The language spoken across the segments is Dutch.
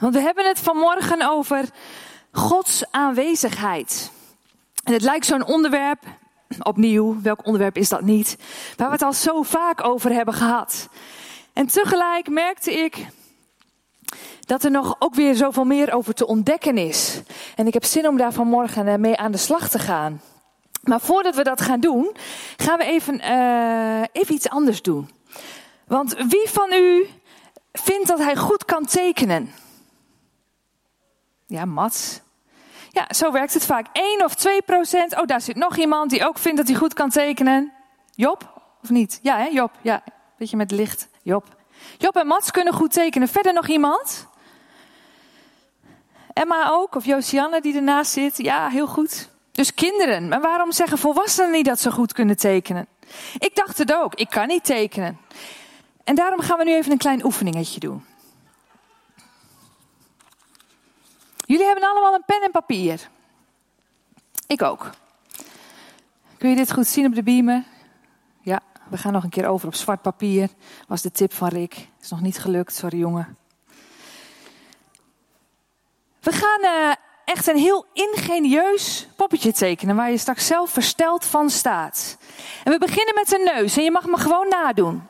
Want we hebben het vanmorgen over Gods aanwezigheid. En het lijkt zo'n onderwerp, opnieuw, welk onderwerp is dat niet, waar we het al zo vaak over hebben gehad. En tegelijk merkte ik dat er nog ook weer zoveel meer over te ontdekken is. En ik heb zin om daar vanmorgen eh, mee aan de slag te gaan. Maar voordat we dat gaan doen, gaan we even, uh, even iets anders doen. Want wie van u vindt dat hij goed kan tekenen? Ja, Mats. Ja, zo werkt het vaak. 1 of 2 procent. Oh, daar zit nog iemand die ook vindt dat hij goed kan tekenen. Job, of niet? Ja, hè, Job. Ja, beetje met licht. Job. Job en Mats kunnen goed tekenen. Verder nog iemand? Emma ook, of Josianne die ernaast zit. Ja, heel goed. Dus kinderen. Maar waarom zeggen volwassenen niet dat ze goed kunnen tekenen? Ik dacht het ook. Ik kan niet tekenen. En daarom gaan we nu even een klein oefeningetje doen. Jullie hebben allemaal een pen en papier. Ik ook. Kun je dit goed zien op de beamer? Ja, we gaan nog een keer over op zwart papier. Was de tip van Rick. Is nog niet gelukt, sorry jongen. We gaan uh, echt een heel ingenieus poppetje tekenen waar je straks zelf versteld van staat. En we beginnen met een neus en je mag me gewoon nadoen.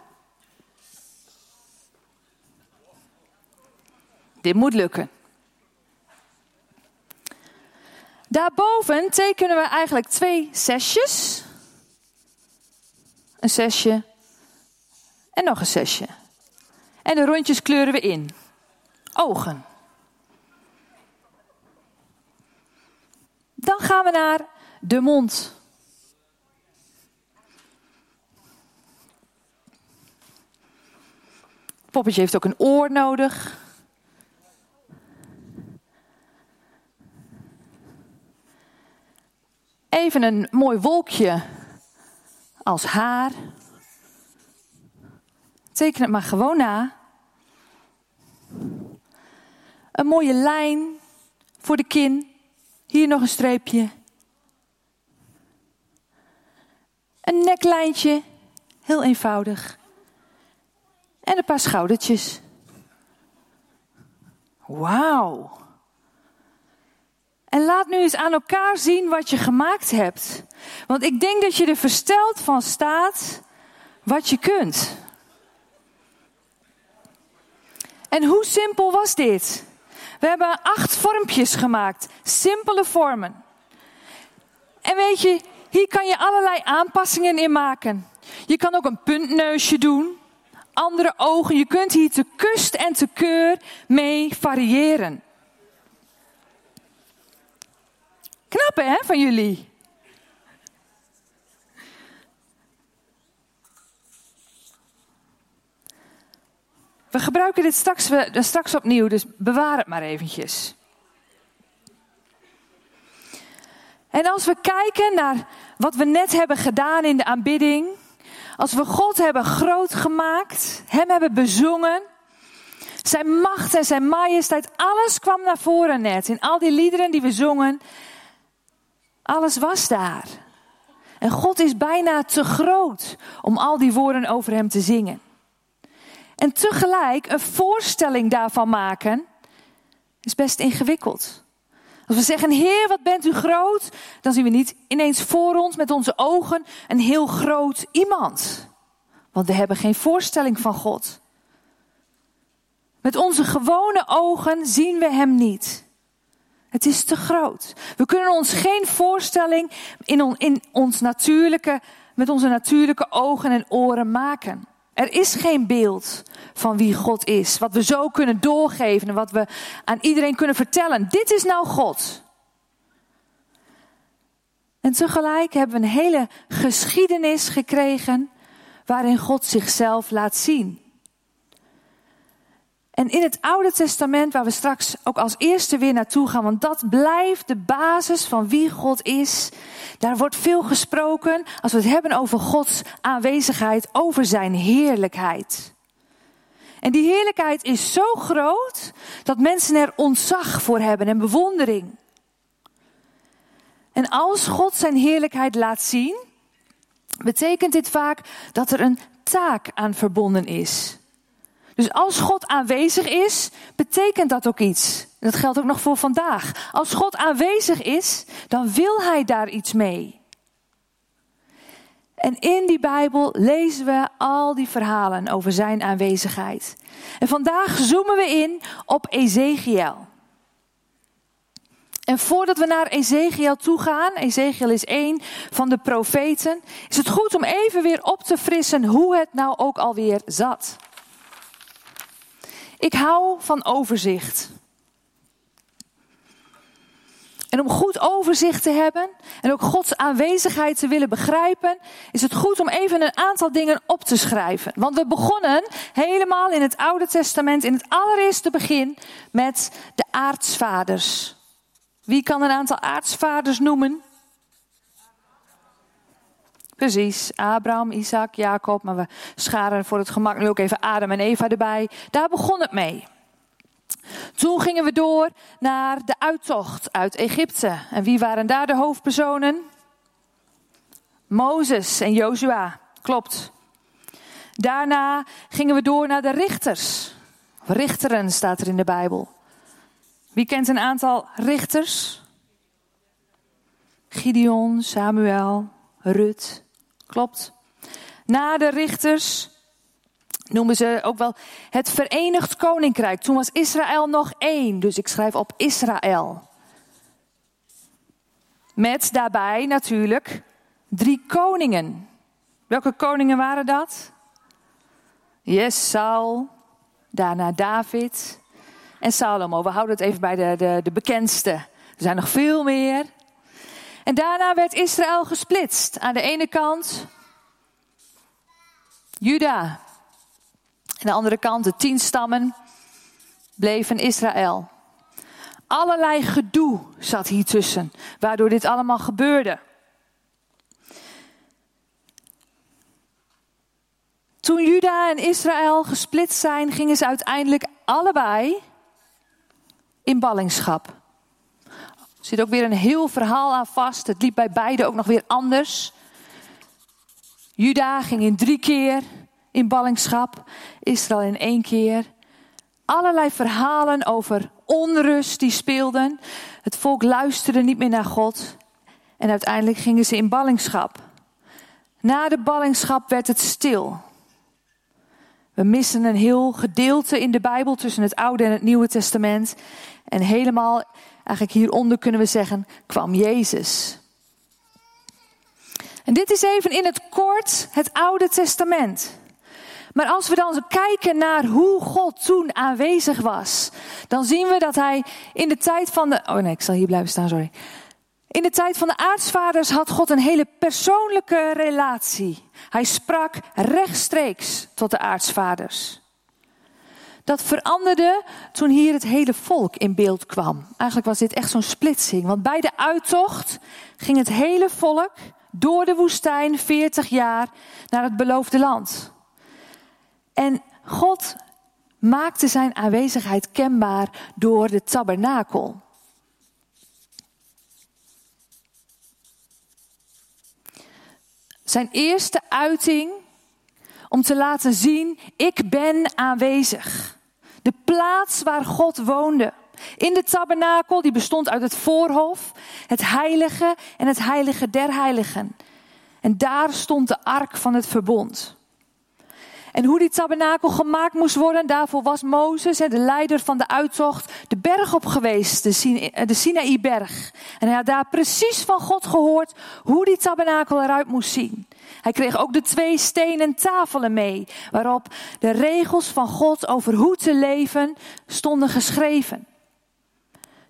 Dit moet lukken. Daarboven tekenen we eigenlijk twee zesjes. Een zesje en nog een zesje. En de rondjes kleuren we in. Ogen. Dan gaan we naar de mond. Poppetje heeft ook een oor nodig. Even een mooi wolkje als haar. Teken het maar gewoon na. Een mooie lijn voor de kin. Hier nog een streepje. Een neklijntje, heel eenvoudig. En een paar schoudertjes. Wauw. En laat nu eens aan elkaar zien wat je gemaakt hebt. Want ik denk dat je er versteld van staat wat je kunt. En hoe simpel was dit? We hebben acht vormpjes gemaakt. Simpele vormen. En weet je, hier kan je allerlei aanpassingen in maken. Je kan ook een puntneusje doen. Andere ogen. Je kunt hier te kust en te keur mee variëren. Hè, van jullie? We gebruiken dit straks, we, straks opnieuw, dus bewaar het maar eventjes. En als we kijken naar wat we net hebben gedaan in de aanbidding, als we God hebben groot gemaakt, Hem hebben bezongen, Zijn macht en Zijn majesteit, alles kwam naar voren net. In al die liederen die we zongen, alles was daar. En God is bijna te groot om al die woorden over Hem te zingen. En tegelijk een voorstelling daarvan maken is best ingewikkeld. Als we zeggen, Heer, wat bent u groot, dan zien we niet ineens voor ons met onze ogen een heel groot iemand. Want we hebben geen voorstelling van God. Met onze gewone ogen zien we Hem niet. Het is te groot. We kunnen ons geen voorstelling in, in ons natuurlijke, met onze natuurlijke ogen en oren maken. Er is geen beeld van wie God is, wat we zo kunnen doorgeven en wat we aan iedereen kunnen vertellen. Dit is nou God. En tegelijk hebben we een hele geschiedenis gekregen waarin God zichzelf laat zien. En in het Oude Testament, waar we straks ook als eerste weer naartoe gaan, want dat blijft de basis van wie God is. Daar wordt veel gesproken als we het hebben over Gods aanwezigheid, over zijn heerlijkheid. En die heerlijkheid is zo groot dat mensen er ontzag voor hebben en bewondering. En als God zijn heerlijkheid laat zien, betekent dit vaak dat er een taak aan verbonden is. Dus als God aanwezig is, betekent dat ook iets. Dat geldt ook nog voor vandaag. Als God aanwezig is, dan wil Hij daar iets mee. En in die Bijbel lezen we al die verhalen over Zijn aanwezigheid. En vandaag zoomen we in op Ezekiel. En voordat we naar Ezekiel toe gaan, Ezekiel is één van de profeten, is het goed om even weer op te frissen hoe het nou ook alweer zat. Ik hou van overzicht. En om goed overzicht te hebben en ook Gods aanwezigheid te willen begrijpen, is het goed om even een aantal dingen op te schrijven. Want we begonnen helemaal in het Oude Testament, in het allereerste begin, met de aartsvaders. Wie kan een aantal aartsvaders noemen? Precies, Abraham, Isaac, Jacob, maar we scharen voor het gemak nu ook even Adam en Eva erbij. Daar begon het mee. Toen gingen we door naar de uittocht uit Egypte. En wie waren daar de hoofdpersonen? Mozes en Jozua, klopt. Daarna gingen we door naar de richters. Richteren staat er in de Bijbel. Wie kent een aantal richters? Gideon, Samuel, Rut. Klopt. Na de richters noemen ze ook wel het Verenigd Koninkrijk. Toen was Israël nog één, dus ik schrijf op Israël. Met daarbij natuurlijk drie koningen. Welke koningen waren dat? Yes, Saul, daarna David, en Salomo. We houden het even bij de, de, de bekendste. Er zijn nog veel meer. En daarna werd Israël gesplitst. Aan de ene kant Juda. Aan de andere kant de tien stammen bleven Israël. Allerlei gedoe zat hier tussen, waardoor dit allemaal gebeurde. Toen Juda en Israël gesplitst zijn, gingen ze uiteindelijk allebei in ballingschap. Zit ook weer een heel verhaal aan vast. Het liep bij beide ook nog weer anders. Juda ging in drie keer in ballingschap, Israël in één keer. Allerlei verhalen over onrust die speelden. Het volk luisterde niet meer naar God. En uiteindelijk gingen ze in ballingschap. Na de ballingschap werd het stil. We missen een heel gedeelte in de Bijbel tussen het Oude en het Nieuwe Testament. En helemaal, eigenlijk hieronder kunnen we zeggen, kwam Jezus. En dit is even in het kort het Oude Testament. Maar als we dan kijken naar hoe God toen aanwezig was, dan zien we dat hij in de tijd van de. Oh nee, ik zal hier blijven staan, sorry. In de tijd van de aartsvaders had God een hele persoonlijke relatie. Hij sprak rechtstreeks tot de aartsvaders. Dat veranderde toen hier het hele volk in beeld kwam. Eigenlijk was dit echt zo'n splitsing. Want bij de uittocht ging het hele volk door de woestijn 40 jaar naar het beloofde land. En God maakte zijn aanwezigheid kenbaar door de tabernakel. Zijn eerste uiting om te laten zien, ik ben aanwezig. De plaats waar God woonde. In de tabernakel, die bestond uit het voorhof, het heilige en het heilige der heiligen. En daar stond de ark van het verbond. En hoe die tabernakel gemaakt moest worden, daarvoor was Mozes, de leider van de uittocht, de berg op geweest, de Sinaïberg. En hij had daar precies van God gehoord hoe die tabernakel eruit moest zien. Hij kreeg ook de twee stenen tafelen mee, waarop de regels van God over hoe te leven stonden geschreven.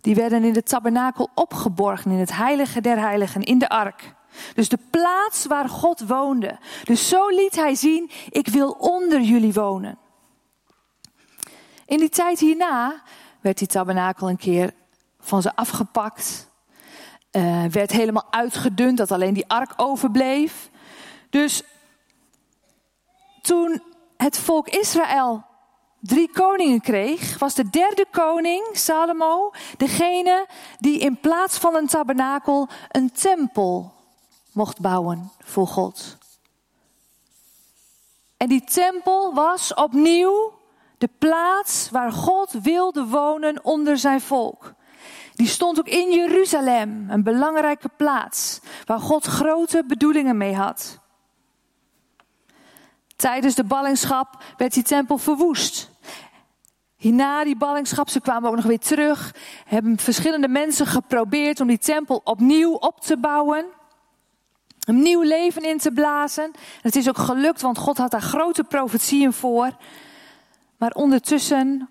Die werden in de tabernakel opgeborgen, in het heilige der heiligen, in de ark. Dus de plaats waar God woonde. Dus zo liet hij zien, ik wil onder jullie wonen. In die tijd hierna werd die tabernakel een keer van ze afgepakt. Uh, werd helemaal uitgedund, dat alleen die ark overbleef. Dus toen het volk Israël drie koningen kreeg, was de derde koning, Salomo, degene die in plaats van een tabernakel een tempel mocht bouwen voor God. En die tempel was opnieuw De plaats waar God wilde wonen onder zijn volk. Die stond ook in Jeruzalem, een belangrijke plaats waar God grote bedoelingen mee had. Tijdens de ballingschap werd die tempel verwoest. Hierna die ballingschap, ze kwamen ook nog weer terug, hebben verschillende mensen geprobeerd om die tempel opnieuw op te bouwen. Een nieuw leven in te blazen. het is ook gelukt, want God had daar grote profetieën voor. Maar ondertussen,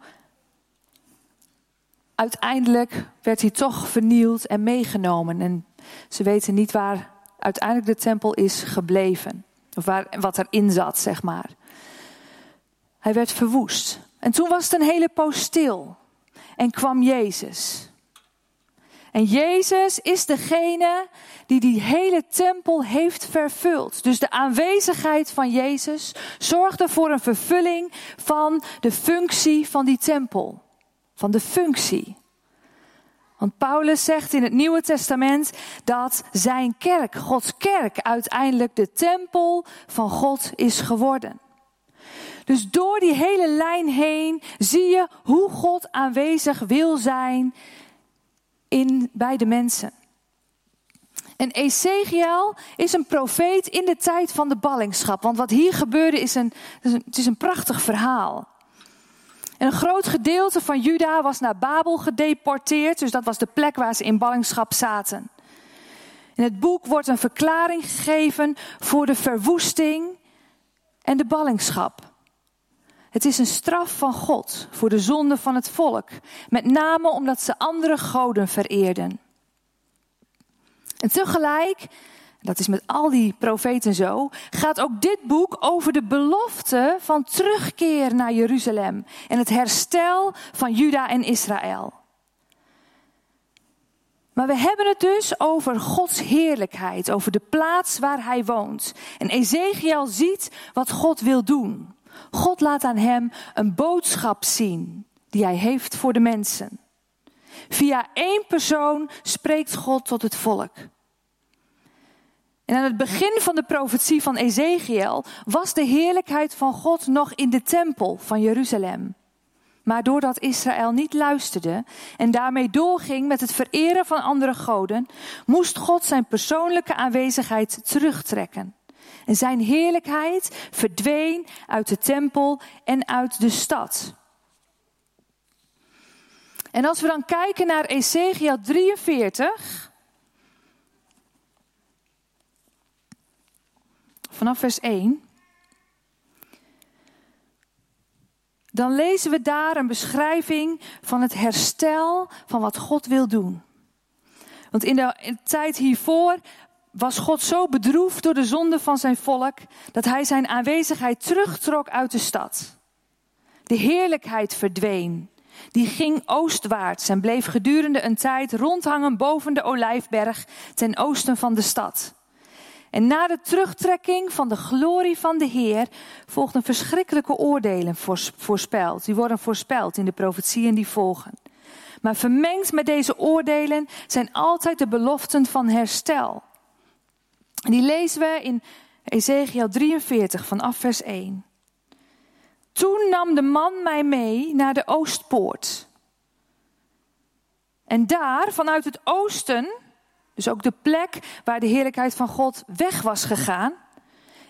uiteindelijk werd hij toch vernield en meegenomen. En ze weten niet waar uiteindelijk de tempel is gebleven. Of waar, wat erin zat, zeg maar. Hij werd verwoest. En toen was het een hele poos stil. En kwam Jezus. En Jezus is degene die die hele tempel heeft vervuld. Dus de aanwezigheid van Jezus zorgde voor een vervulling van de functie van die tempel. Van de functie. Want Paulus zegt in het Nieuwe Testament dat zijn kerk, Gods kerk, uiteindelijk de tempel van God is geworden. Dus door die hele lijn heen zie je hoe God aanwezig wil zijn in, bij de mensen. En Ezekiel is een profeet in de tijd van de ballingschap. Want wat hier gebeurde is een, het is een prachtig verhaal. En een groot gedeelte van Juda was naar Babel gedeporteerd. Dus dat was de plek waar ze in ballingschap zaten. In het boek wordt een verklaring gegeven voor de verwoesting en de ballingschap. Het is een straf van God voor de zonde van het volk, met name omdat ze andere goden vereerden. En tegelijk, dat is met al die profeten zo, gaat ook dit boek over de belofte van terugkeer naar Jeruzalem en het herstel van Juda en Israël. Maar we hebben het dus over Gods heerlijkheid, over de plaats waar hij woont. En Ezekiel ziet wat God wil doen. God laat aan hem een boodschap zien die hij heeft voor de mensen. Via één persoon spreekt God tot het volk. En aan het begin van de profetie van Ezekiel was de heerlijkheid van God nog in de tempel van Jeruzalem. Maar doordat Israël niet luisterde en daarmee doorging met het vereren van andere goden, moest God zijn persoonlijke aanwezigheid terugtrekken. En zijn heerlijkheid verdween uit de tempel en uit de stad. En als we dan kijken naar Ezekiel 43, vanaf vers 1, dan lezen we daar een beschrijving van het herstel van wat God wil doen. Want in de, tijd hiervoor was God zo bedroefd door de zonde van zijn volk dat hij zijn aanwezigheid terugtrok uit de stad. De heerlijkheid verdween. Die ging oostwaarts en bleef gedurende een tijd rondhangen boven de olijfberg ten oosten van de stad. En na de terugtrekking van de glorie van de Heer volgden verschrikkelijke oordelen voorspeld. Die worden voorspeld in de profetieën die volgen. Maar vermengd met deze oordelen zijn altijd de beloften van herstel. Die lezen we in Ezekiel 43 vanaf vers 1. Toen nam de man mij mee naar de oostpoort. En daar, vanuit het oosten, dus ook de plek waar de heerlijkheid van God weg was gegaan,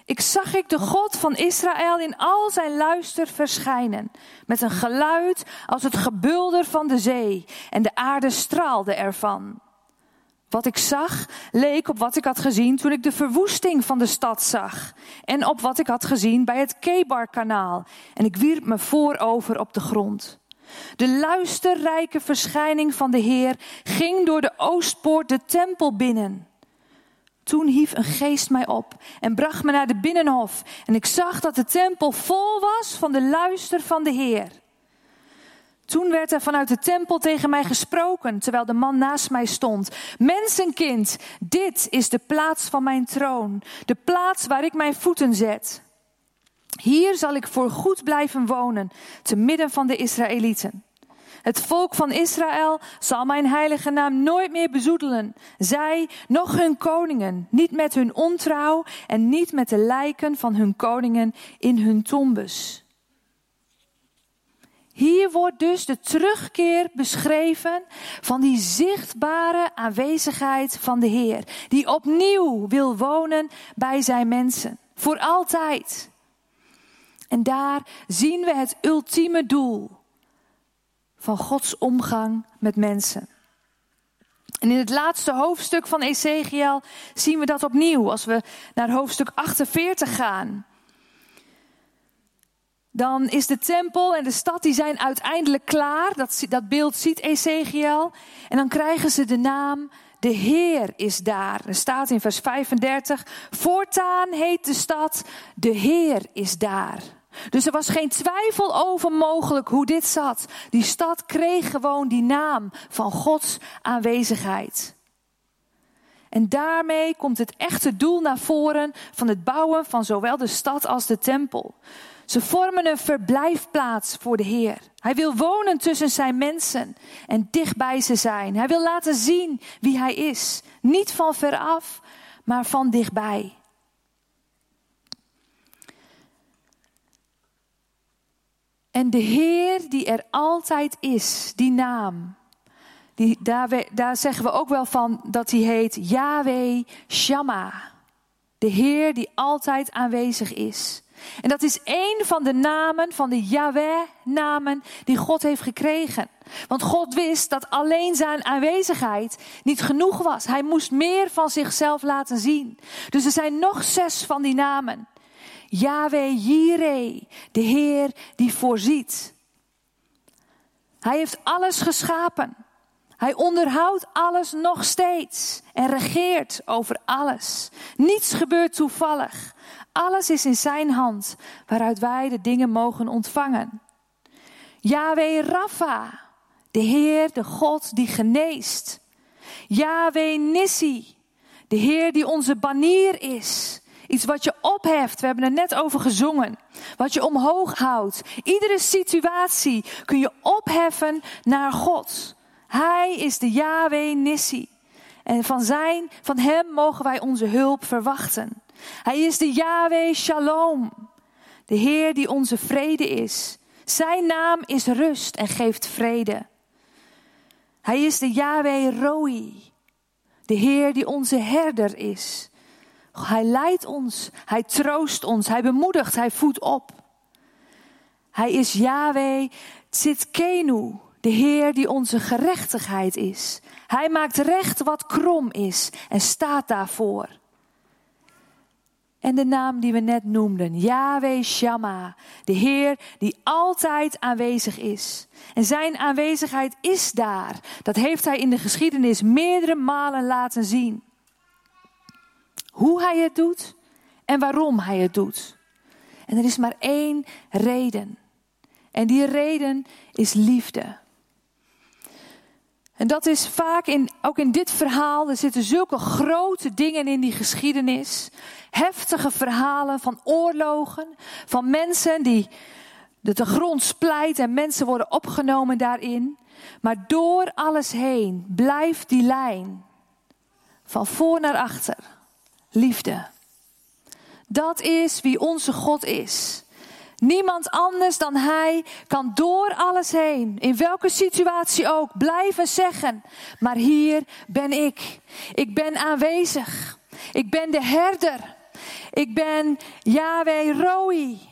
ik zag ik de God van Israël in al zijn luister verschijnen, met een geluid als het gebulder van de zee, en de aarde straalde ervan. Wat ik zag leek op wat ik had gezien toen ik de verwoesting van de stad zag. En op wat ik had gezien bij het Kebarkanaal. En ik wierp me voorover op de grond. De luisterrijke verschijning van de Heer ging door de oostpoort de tempel binnen. Toen hief een geest mij op en bracht me naar de binnenhof. En ik zag dat de tempel vol was van de luister van de Heer. Toen werd er vanuit de tempel tegen mij gesproken, terwijl de man naast mij stond. Mensenkind, dit is de plaats van mijn troon, de plaats waar ik mijn voeten zet. Hier zal ik voor goed blijven wonen, te midden van de Israëlieten. Het volk van Israël zal mijn heilige naam nooit meer bezoedelen. Zij, nog hun koningen, niet met hun ontrouw en niet met de lijken van hun koningen in hun tombes. Hier wordt dus de terugkeer beschreven van die zichtbare aanwezigheid van de Heer, die opnieuw wil wonen bij zijn mensen, voor altijd. En daar zien we het ultieme doel van Gods omgang met mensen. En in het laatste hoofdstuk van Ezekiel zien we dat opnieuw als we naar hoofdstuk 48 gaan. Dan is de tempel en de stad die zijn uiteindelijk klaar. Dat, dat beeld ziet Ezekiel. En dan krijgen ze de naam De Heer is daar. Er staat in vers 35. Voortaan heet de stad De Heer is daar. Dus er was geen twijfel over mogelijk hoe dit zat. Die stad kreeg gewoon die naam van Gods aanwezigheid. En daarmee komt het echte doel naar voren van het bouwen van zowel de stad als de tempel. Ze vormen een verblijfplaats voor de Heer. Hij wil wonen tussen zijn mensen en dicht bij ze zijn. Hij wil laten zien wie hij is. Niet van veraf, maar van dichtbij. En de Heer die er altijd is, die naam, die, daar, daar zeggen we ook wel van dat hij heet Yahweh Shammah. De Heer die altijd aanwezig is. En dat is één van de namen, van de Yahweh-namen die God heeft gekregen. Want God wist dat alleen zijn aanwezigheid niet genoeg was. Hij moest meer van zichzelf laten zien. Dus er zijn nog zes van die namen. Yahweh Jireh, de Heer die voorziet. Hij heeft alles geschapen. Hij onderhoudt alles nog steeds en regeert over alles. Niets gebeurt toevallig. Alles is in zijn hand, waaruit wij de dingen mogen ontvangen. Yahweh Rapha, de Heer, de God die geneest. Yahweh Nissi, de Heer die onze banier is. Iets wat je opheft. We hebben er net over gezongen. Wat je omhoog houdt. Iedere situatie kun je opheffen naar God. Hij is de Yahweh Nissi. En van zijn, van hem mogen wij onze hulp verwachten. Hij is de Yahweh Shalom. De Heer die onze vrede is. Zijn naam is rust en geeft vrede. Hij is de Yahweh Roi. De Heer die onze herder is. Hij leidt ons, hij troost ons, hij bemoedigt, hij voedt op. Hij is Yahweh Tzidkenu, de Heer die onze gerechtigheid is. Hij maakt recht wat krom is en staat daarvoor. En de naam die we net noemden, Yahweh Shammah, de Heer die altijd aanwezig is. En zijn aanwezigheid is daar. Dat heeft hij in de geschiedenis meerdere malen laten zien. Hoe hij het doet en waarom hij het doet. En er is maar één reden. En die reden is liefde. En dat is vaak in, ook in dit verhaal, er zitten zulke grote dingen in die geschiedenis. Heftige verhalen van oorlogen, van mensen die de grond splijt en mensen worden opgenomen daarin. Maar door alles heen blijft die lijn van voor naar achter. Liefde. Dat is wie onze God is. Niemand anders dan Hij kan door alles heen, in welke situatie ook, blijven zeggen: Maar hier ben ik. Ik ben aanwezig. Ik ben de herder. Ik ben Yahweh Roi.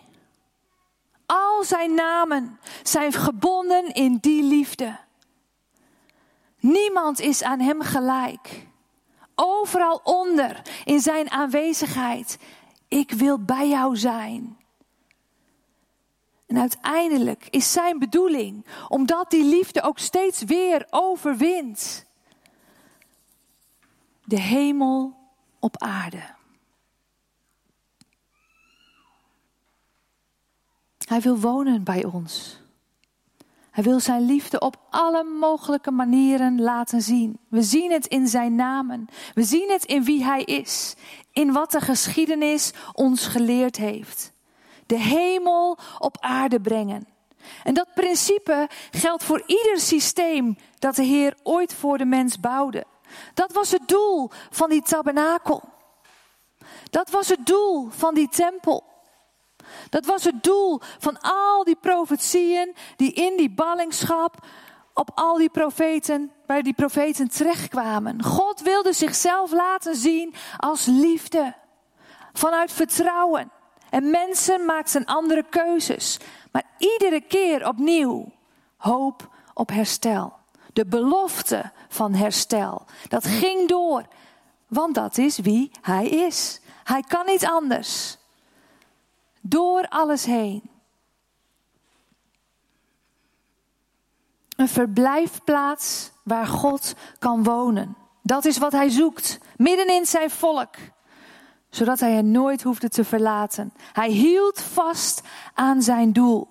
Al zijn namen zijn gebonden in die liefde. Niemand is aan Hem gelijk. Overal onder in Zijn aanwezigheid. Ik wil bij jou zijn. En uiteindelijk is zijn bedoeling, omdat die liefde ook steeds weer overwint, de hemel op aarde. Hij wil wonen bij ons. Hij wil zijn liefde op alle mogelijke manieren laten zien. We zien het in zijn namen. We zien het in wie hij is. In wat de geschiedenis ons geleerd heeft de hemel op aarde brengen. En dat principe geldt voor ieder systeem dat de Heer ooit voor de mens bouwde. Dat was het doel van die tabernakel. Dat was het doel van die tempel. Dat was het doel van al die profetieën die in die ballingschap op al die profeten, bij die profeten terechtkwamen. God wilde zichzelf laten zien als liefde, vanuit vertrouwen. En mensen maakten andere keuzes, maar iedere keer opnieuw hoop op herstel. De belofte van herstel. Dat ging door, want dat is wie hij is. Hij kan niet anders. Door alles heen. Een verblijfplaats waar God kan wonen. Dat is wat hij zoekt, midden in zijn volk, zodat hij hen nooit hoefde te verlaten. Hij hield vast aan zijn doel.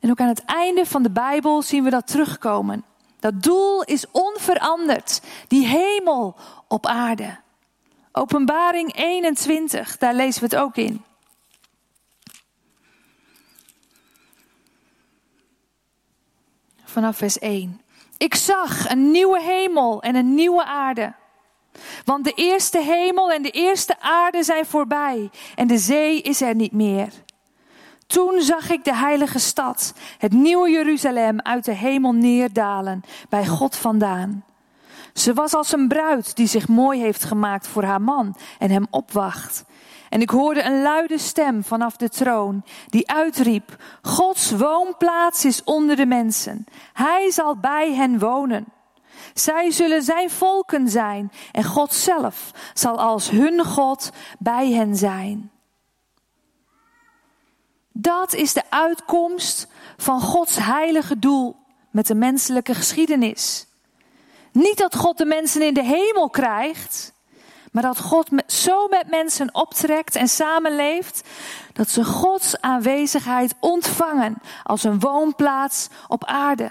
En ook aan het einde van de Bijbel zien we dat terugkomen. Dat doel is onveranderd, die hemel op aarde. Openbaring 21, daar lezen we het ook in. Vanaf vers 1. Ik zag een nieuwe hemel en een nieuwe aarde. Want de eerste hemel en de eerste aarde zijn voorbij en de zee is er niet meer. Toen zag ik de heilige stad, het nieuwe Jeruzalem, uit de hemel neerdalen, bij God vandaan. Ze was als een bruid die zich mooi heeft gemaakt voor haar man en hem opwacht. En ik hoorde een luide stem vanaf de troon die uitriep: Gods woonplaats is onder de mensen. Hij zal bij hen wonen. Zij zullen zijn volken zijn en God zelf zal als hun God bij hen zijn. Dat is de uitkomst van Gods heilige doel met de menselijke geschiedenis. Niet dat God de mensen in de hemel krijgt, maar dat God zo met mensen optrekt en samenleeft, dat ze Gods aanwezigheid ontvangen als een woonplaats op aarde.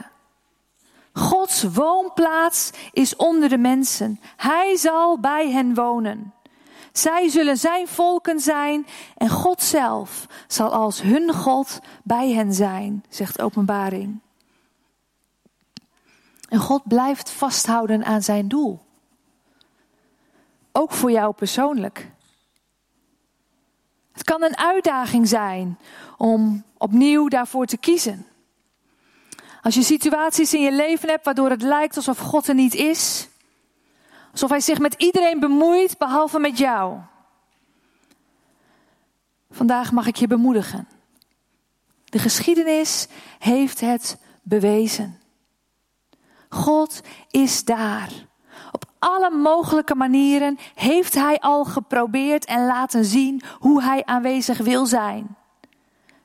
Gods woonplaats is onder de mensen. Hij zal bij hen wonen. Zij zullen zijn volken zijn en God zelf zal als hun God bij hen zijn, zegt Openbaring. En God blijft vasthouden aan zijn doel. Ook voor jou persoonlijk. Het kan een uitdaging zijn om opnieuw daarvoor te kiezen. Als je situaties in je leven hebt waardoor het lijkt alsof God er niet is, alsof Hij zich met iedereen bemoeit behalve met jou. Vandaag mag ik je bemoedigen. De geschiedenis heeft het bewezen. God is daar. Op alle mogelijke manieren heeft Hij al geprobeerd en laten zien hoe Hij aanwezig wil zijn.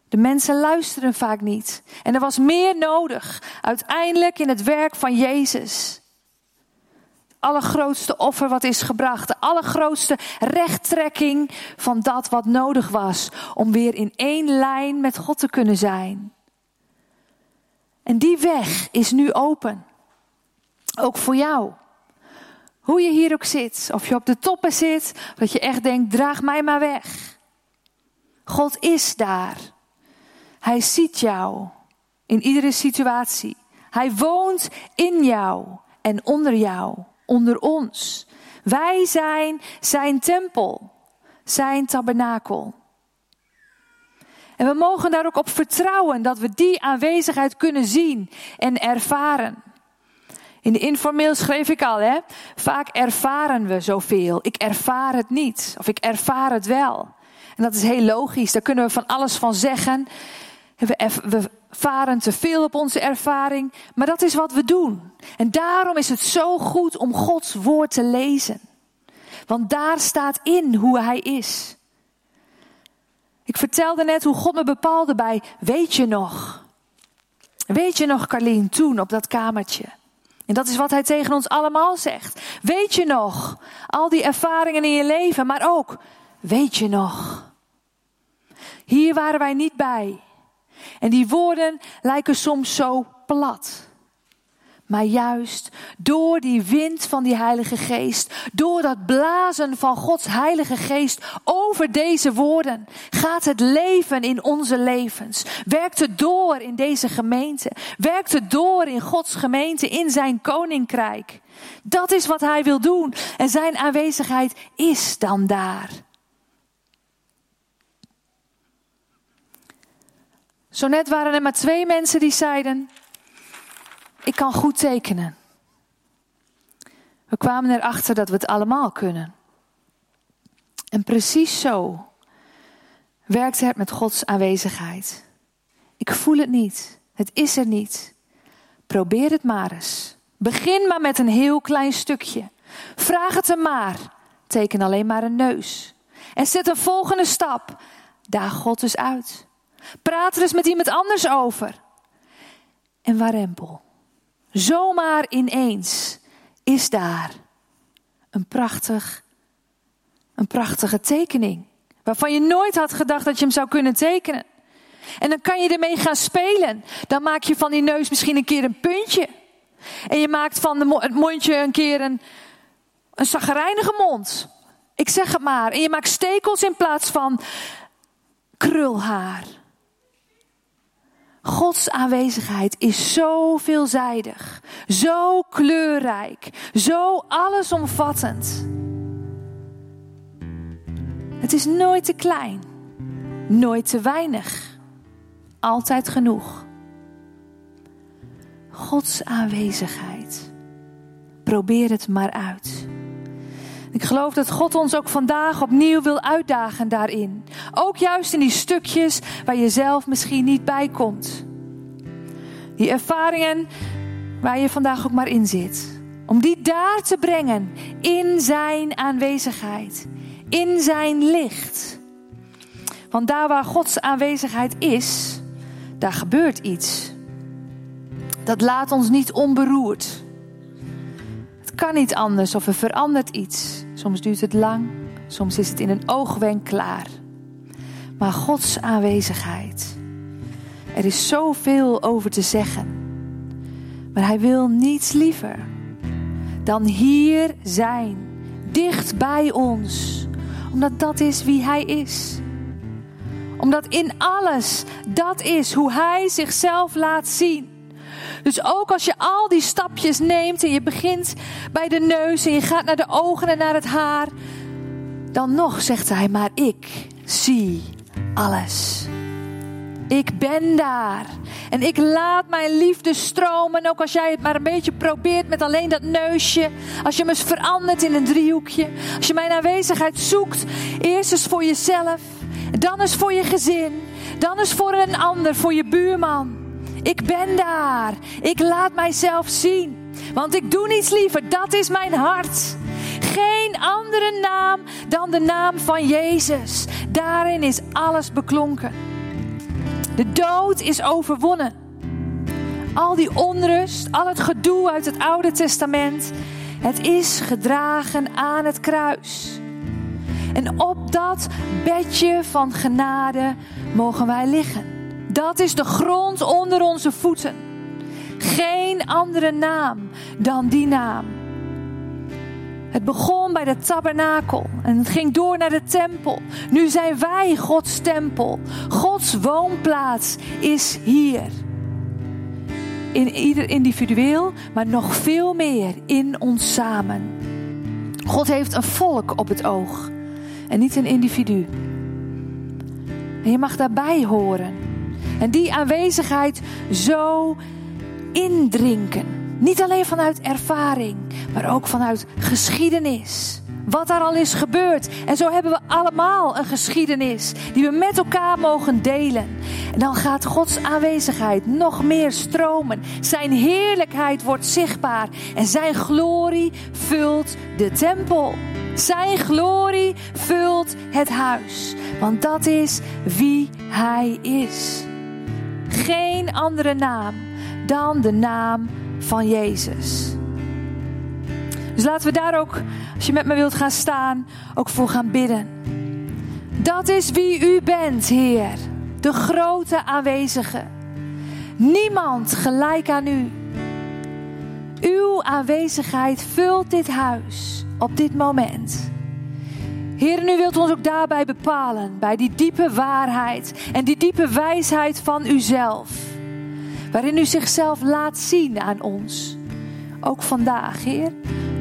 De mensen luisteren vaak niet. En er was meer nodig, uiteindelijk in het werk van Jezus. Allergrootste offer wat is gebracht, de allergrootste rechttrekking van dat wat nodig was om weer in één lijn met God te kunnen zijn. En die weg is nu open. Ook voor jou. Hoe je hier ook zit, of je op de toppen zit, dat je echt denkt, draag mij maar weg. God is daar. Hij ziet jou in iedere situatie. Hij woont in jou en onder jou, onder ons. Wij zijn zijn tempel, zijn tabernakel. En we mogen daar ook op vertrouwen dat we die aanwezigheid kunnen zien en ervaren. In de informeel schreef ik al, hè? Vaak ervaren we zoveel. Ik ervaar het niet, of ik ervaar het wel. En dat is heel logisch, daar kunnen we van alles van zeggen. We, we varen te veel op onze ervaring, maar dat is wat we doen. En daarom is het zo goed om Gods woord te lezen. Want daar staat in hoe Hij is. Ik vertelde net hoe God me bepaalde bij, weet je nog? Weet je nog, Carlien, toen op dat kamertje? En dat is wat hij tegen ons allemaal zegt. Weet je nog al die ervaringen in je leven, maar ook, weet je nog? Hier waren wij niet bij. En die woorden lijken soms zo plat. Maar juist door die wind van die Heilige Geest, door dat blazen van Gods Heilige Geest over deze woorden, gaat het leven in onze levens. Werkt het door in deze gemeente. Werkt het door in Gods gemeente, in zijn koninkrijk. Dat is wat Hij wil doen. En zijn aanwezigheid is dan daar. Zo net waren er maar twee mensen die zeiden: Ik kan goed tekenen. We kwamen erachter dat we het allemaal kunnen. En precies zo werkt het met Gods aanwezigheid. Ik voel het niet. Het is er niet. Probeer het maar eens. Begin maar met een heel klein stukje. Vraag het hem maar. Teken alleen maar een neus. En zet een volgende stap. Daag God dus uit. Praat er eens met iemand anders over. En warempel. Zomaar ineens is daar een prachtig, een prachtige tekening. Waarvan je nooit had gedacht dat je hem zou kunnen tekenen. En dan kan je ermee gaan spelen. Dan maak je van die neus misschien een keer een puntje. En je maakt van het mondje een keer een, een zagrijnige mond. Ik zeg het maar. En je maakt stekels in plaats van krulhaar. Gods aanwezigheid is zo veelzijdig, zo kleurrijk, zo allesomvattend. Het is nooit te klein, nooit te weinig, altijd genoeg. Gods aanwezigheid. Probeer het maar uit. Ik geloof dat God ons ook vandaag opnieuw wil uitdagen daarin. Ook juist in die stukjes waar je zelf misschien niet bij komt. Die ervaringen waar je vandaag ook maar in zit. Om die daar te brengen in zijn aanwezigheid. In zijn licht. Want daar waar Gods aanwezigheid is, daar gebeurt iets. Dat laat ons niet onberoerd kan niet anders of er verandert iets. Soms duurt het lang, soms is het in een oogwenk klaar. Maar Gods aanwezigheid. Er is zoveel over te zeggen. Maar Hij wil niets liever dan hier zijn, dicht bij ons. Omdat dat is wie Hij is. Omdat in alles dat is hoe Hij zichzelf laat zien. Dus ook als je al die stapjes neemt en je begint bij de neus en je gaat naar de ogen en naar het haar, dan nog zegt hij, maar ik zie alles. Ik ben daar. En ik laat mijn liefde stromen. Ook als jij het maar een beetje probeert met alleen dat neusje. Als je me eens verandert in een driehoekje. Als je mijn aanwezigheid zoekt. Eerst eens voor jezelf. Dan eens voor je gezin. Dan eens voor een ander, voor je buurman. Ik ben daar. Ik laat mijzelf zien. Want ik doe niets liever. Dat is mijn hart. Geen andere naam dan de naam van Jezus. Daarin is alles beklonken. De dood is overwonnen. Al die onrust, al het gedoe uit het Oude Testament. Het is gedragen aan het kruis. En op dat bedje van genade mogen wij liggen. Dat is de grond onder onze voeten. Geen andere naam dan die naam. Het begon bij de tabernakel en het ging door naar de tempel. Nu zijn wij Gods tempel. Gods woonplaats is hier. In ieder individueel, maar nog veel meer in ons samen. God heeft een volk op het oog en niet een individu. En je mag daarbij horen. En die aanwezigheid zo indrinken. Niet alleen vanuit ervaring, maar ook vanuit geschiedenis. Wat daar al is gebeurd. En zo hebben we allemaal een geschiedenis die we met elkaar mogen delen. En dan gaat Gods aanwezigheid nog meer stromen. Zijn heerlijkheid wordt zichtbaar en zijn glorie vult de tempel. Zijn glorie vult het huis. Want dat is wie hij is geen andere naam dan de naam van Jezus. Dus laten we daar ook, als je met me wilt gaan staan, ook voor gaan bidden. Dat is wie u bent, Heer, de grote aanwezige. Niemand gelijk aan u. Uw aanwezigheid vult dit huis op dit moment. Heer, u wilt ons ook daarbij bepalen, bij die diepe waarheid en die diepe wijsheid van uzelf. Waarin u zichzelf laat zien aan ons. Ook vandaag, Heer.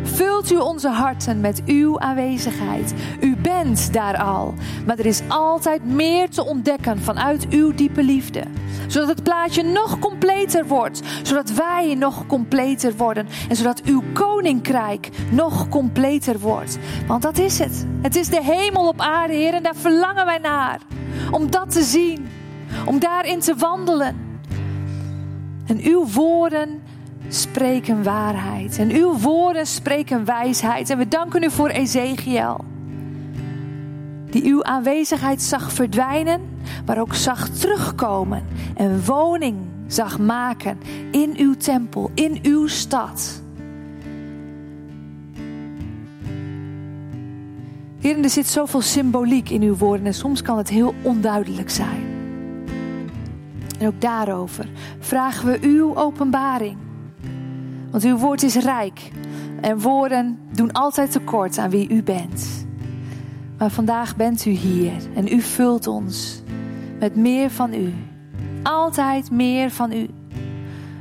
Vult u onze harten met uw aanwezigheid. U bent daar al. Maar er is altijd meer te ontdekken vanuit uw diepe liefde. Zodat het plaatje nog completer wordt. Zodat wij nog completer worden. En zodat uw koninkrijk nog completer wordt. Want dat is het. Het is de hemel op aarde, Heer. En daar verlangen wij naar. Om dat te zien. Om daarin te wandelen. En uw woorden spreken waarheid. En uw woorden spreken wijsheid. En we danken u voor Ezekiel. Die uw aanwezigheid zag verdwijnen, maar ook zag terugkomen. En woning zag maken in uw tempel, in uw stad. Heer, er zit zoveel symboliek in uw woorden en soms kan het heel onduidelijk zijn. En ook daarover vragen we uw openbaring. Want uw woord is rijk en woorden doen altijd tekort aan wie u bent. Maar vandaag bent u hier en u vult ons met meer van u. Altijd meer van u.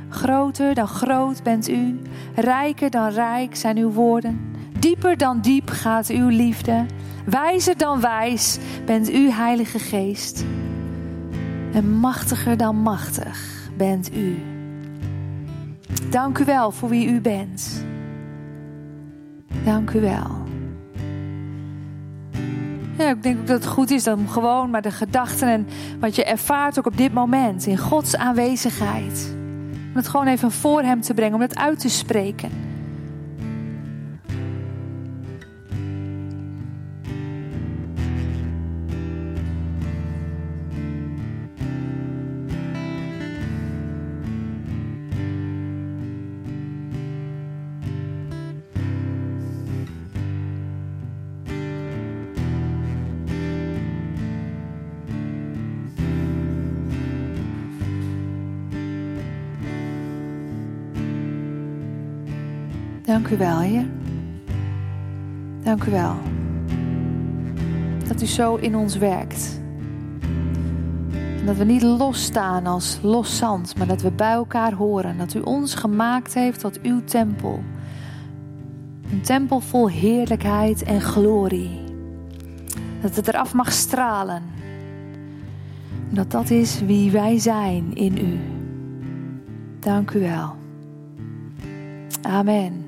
Groter dan groot bent u, rijker dan rijk zijn uw woorden. Dieper dan diep gaat uw liefde. Wijzer dan wijs bent u, Heilige Geest. En machtiger dan machtig bent u. Dank u wel voor wie u bent. Dank u wel. Ja, ik denk ook dat het goed is om gewoon maar de gedachten en wat je ervaart ook op dit moment in Gods aanwezigheid. Om het gewoon even voor Hem te brengen, om het uit te spreken. Dank u wel, Heer. Dank u wel. Dat u zo in ons werkt. Dat we niet losstaan als los zand, maar dat we bij elkaar horen. Dat u ons gemaakt heeft tot uw tempel. Een tempel vol heerlijkheid en glorie. Dat het eraf mag stralen. Dat dat is wie wij zijn in u. Dank u wel. Amen.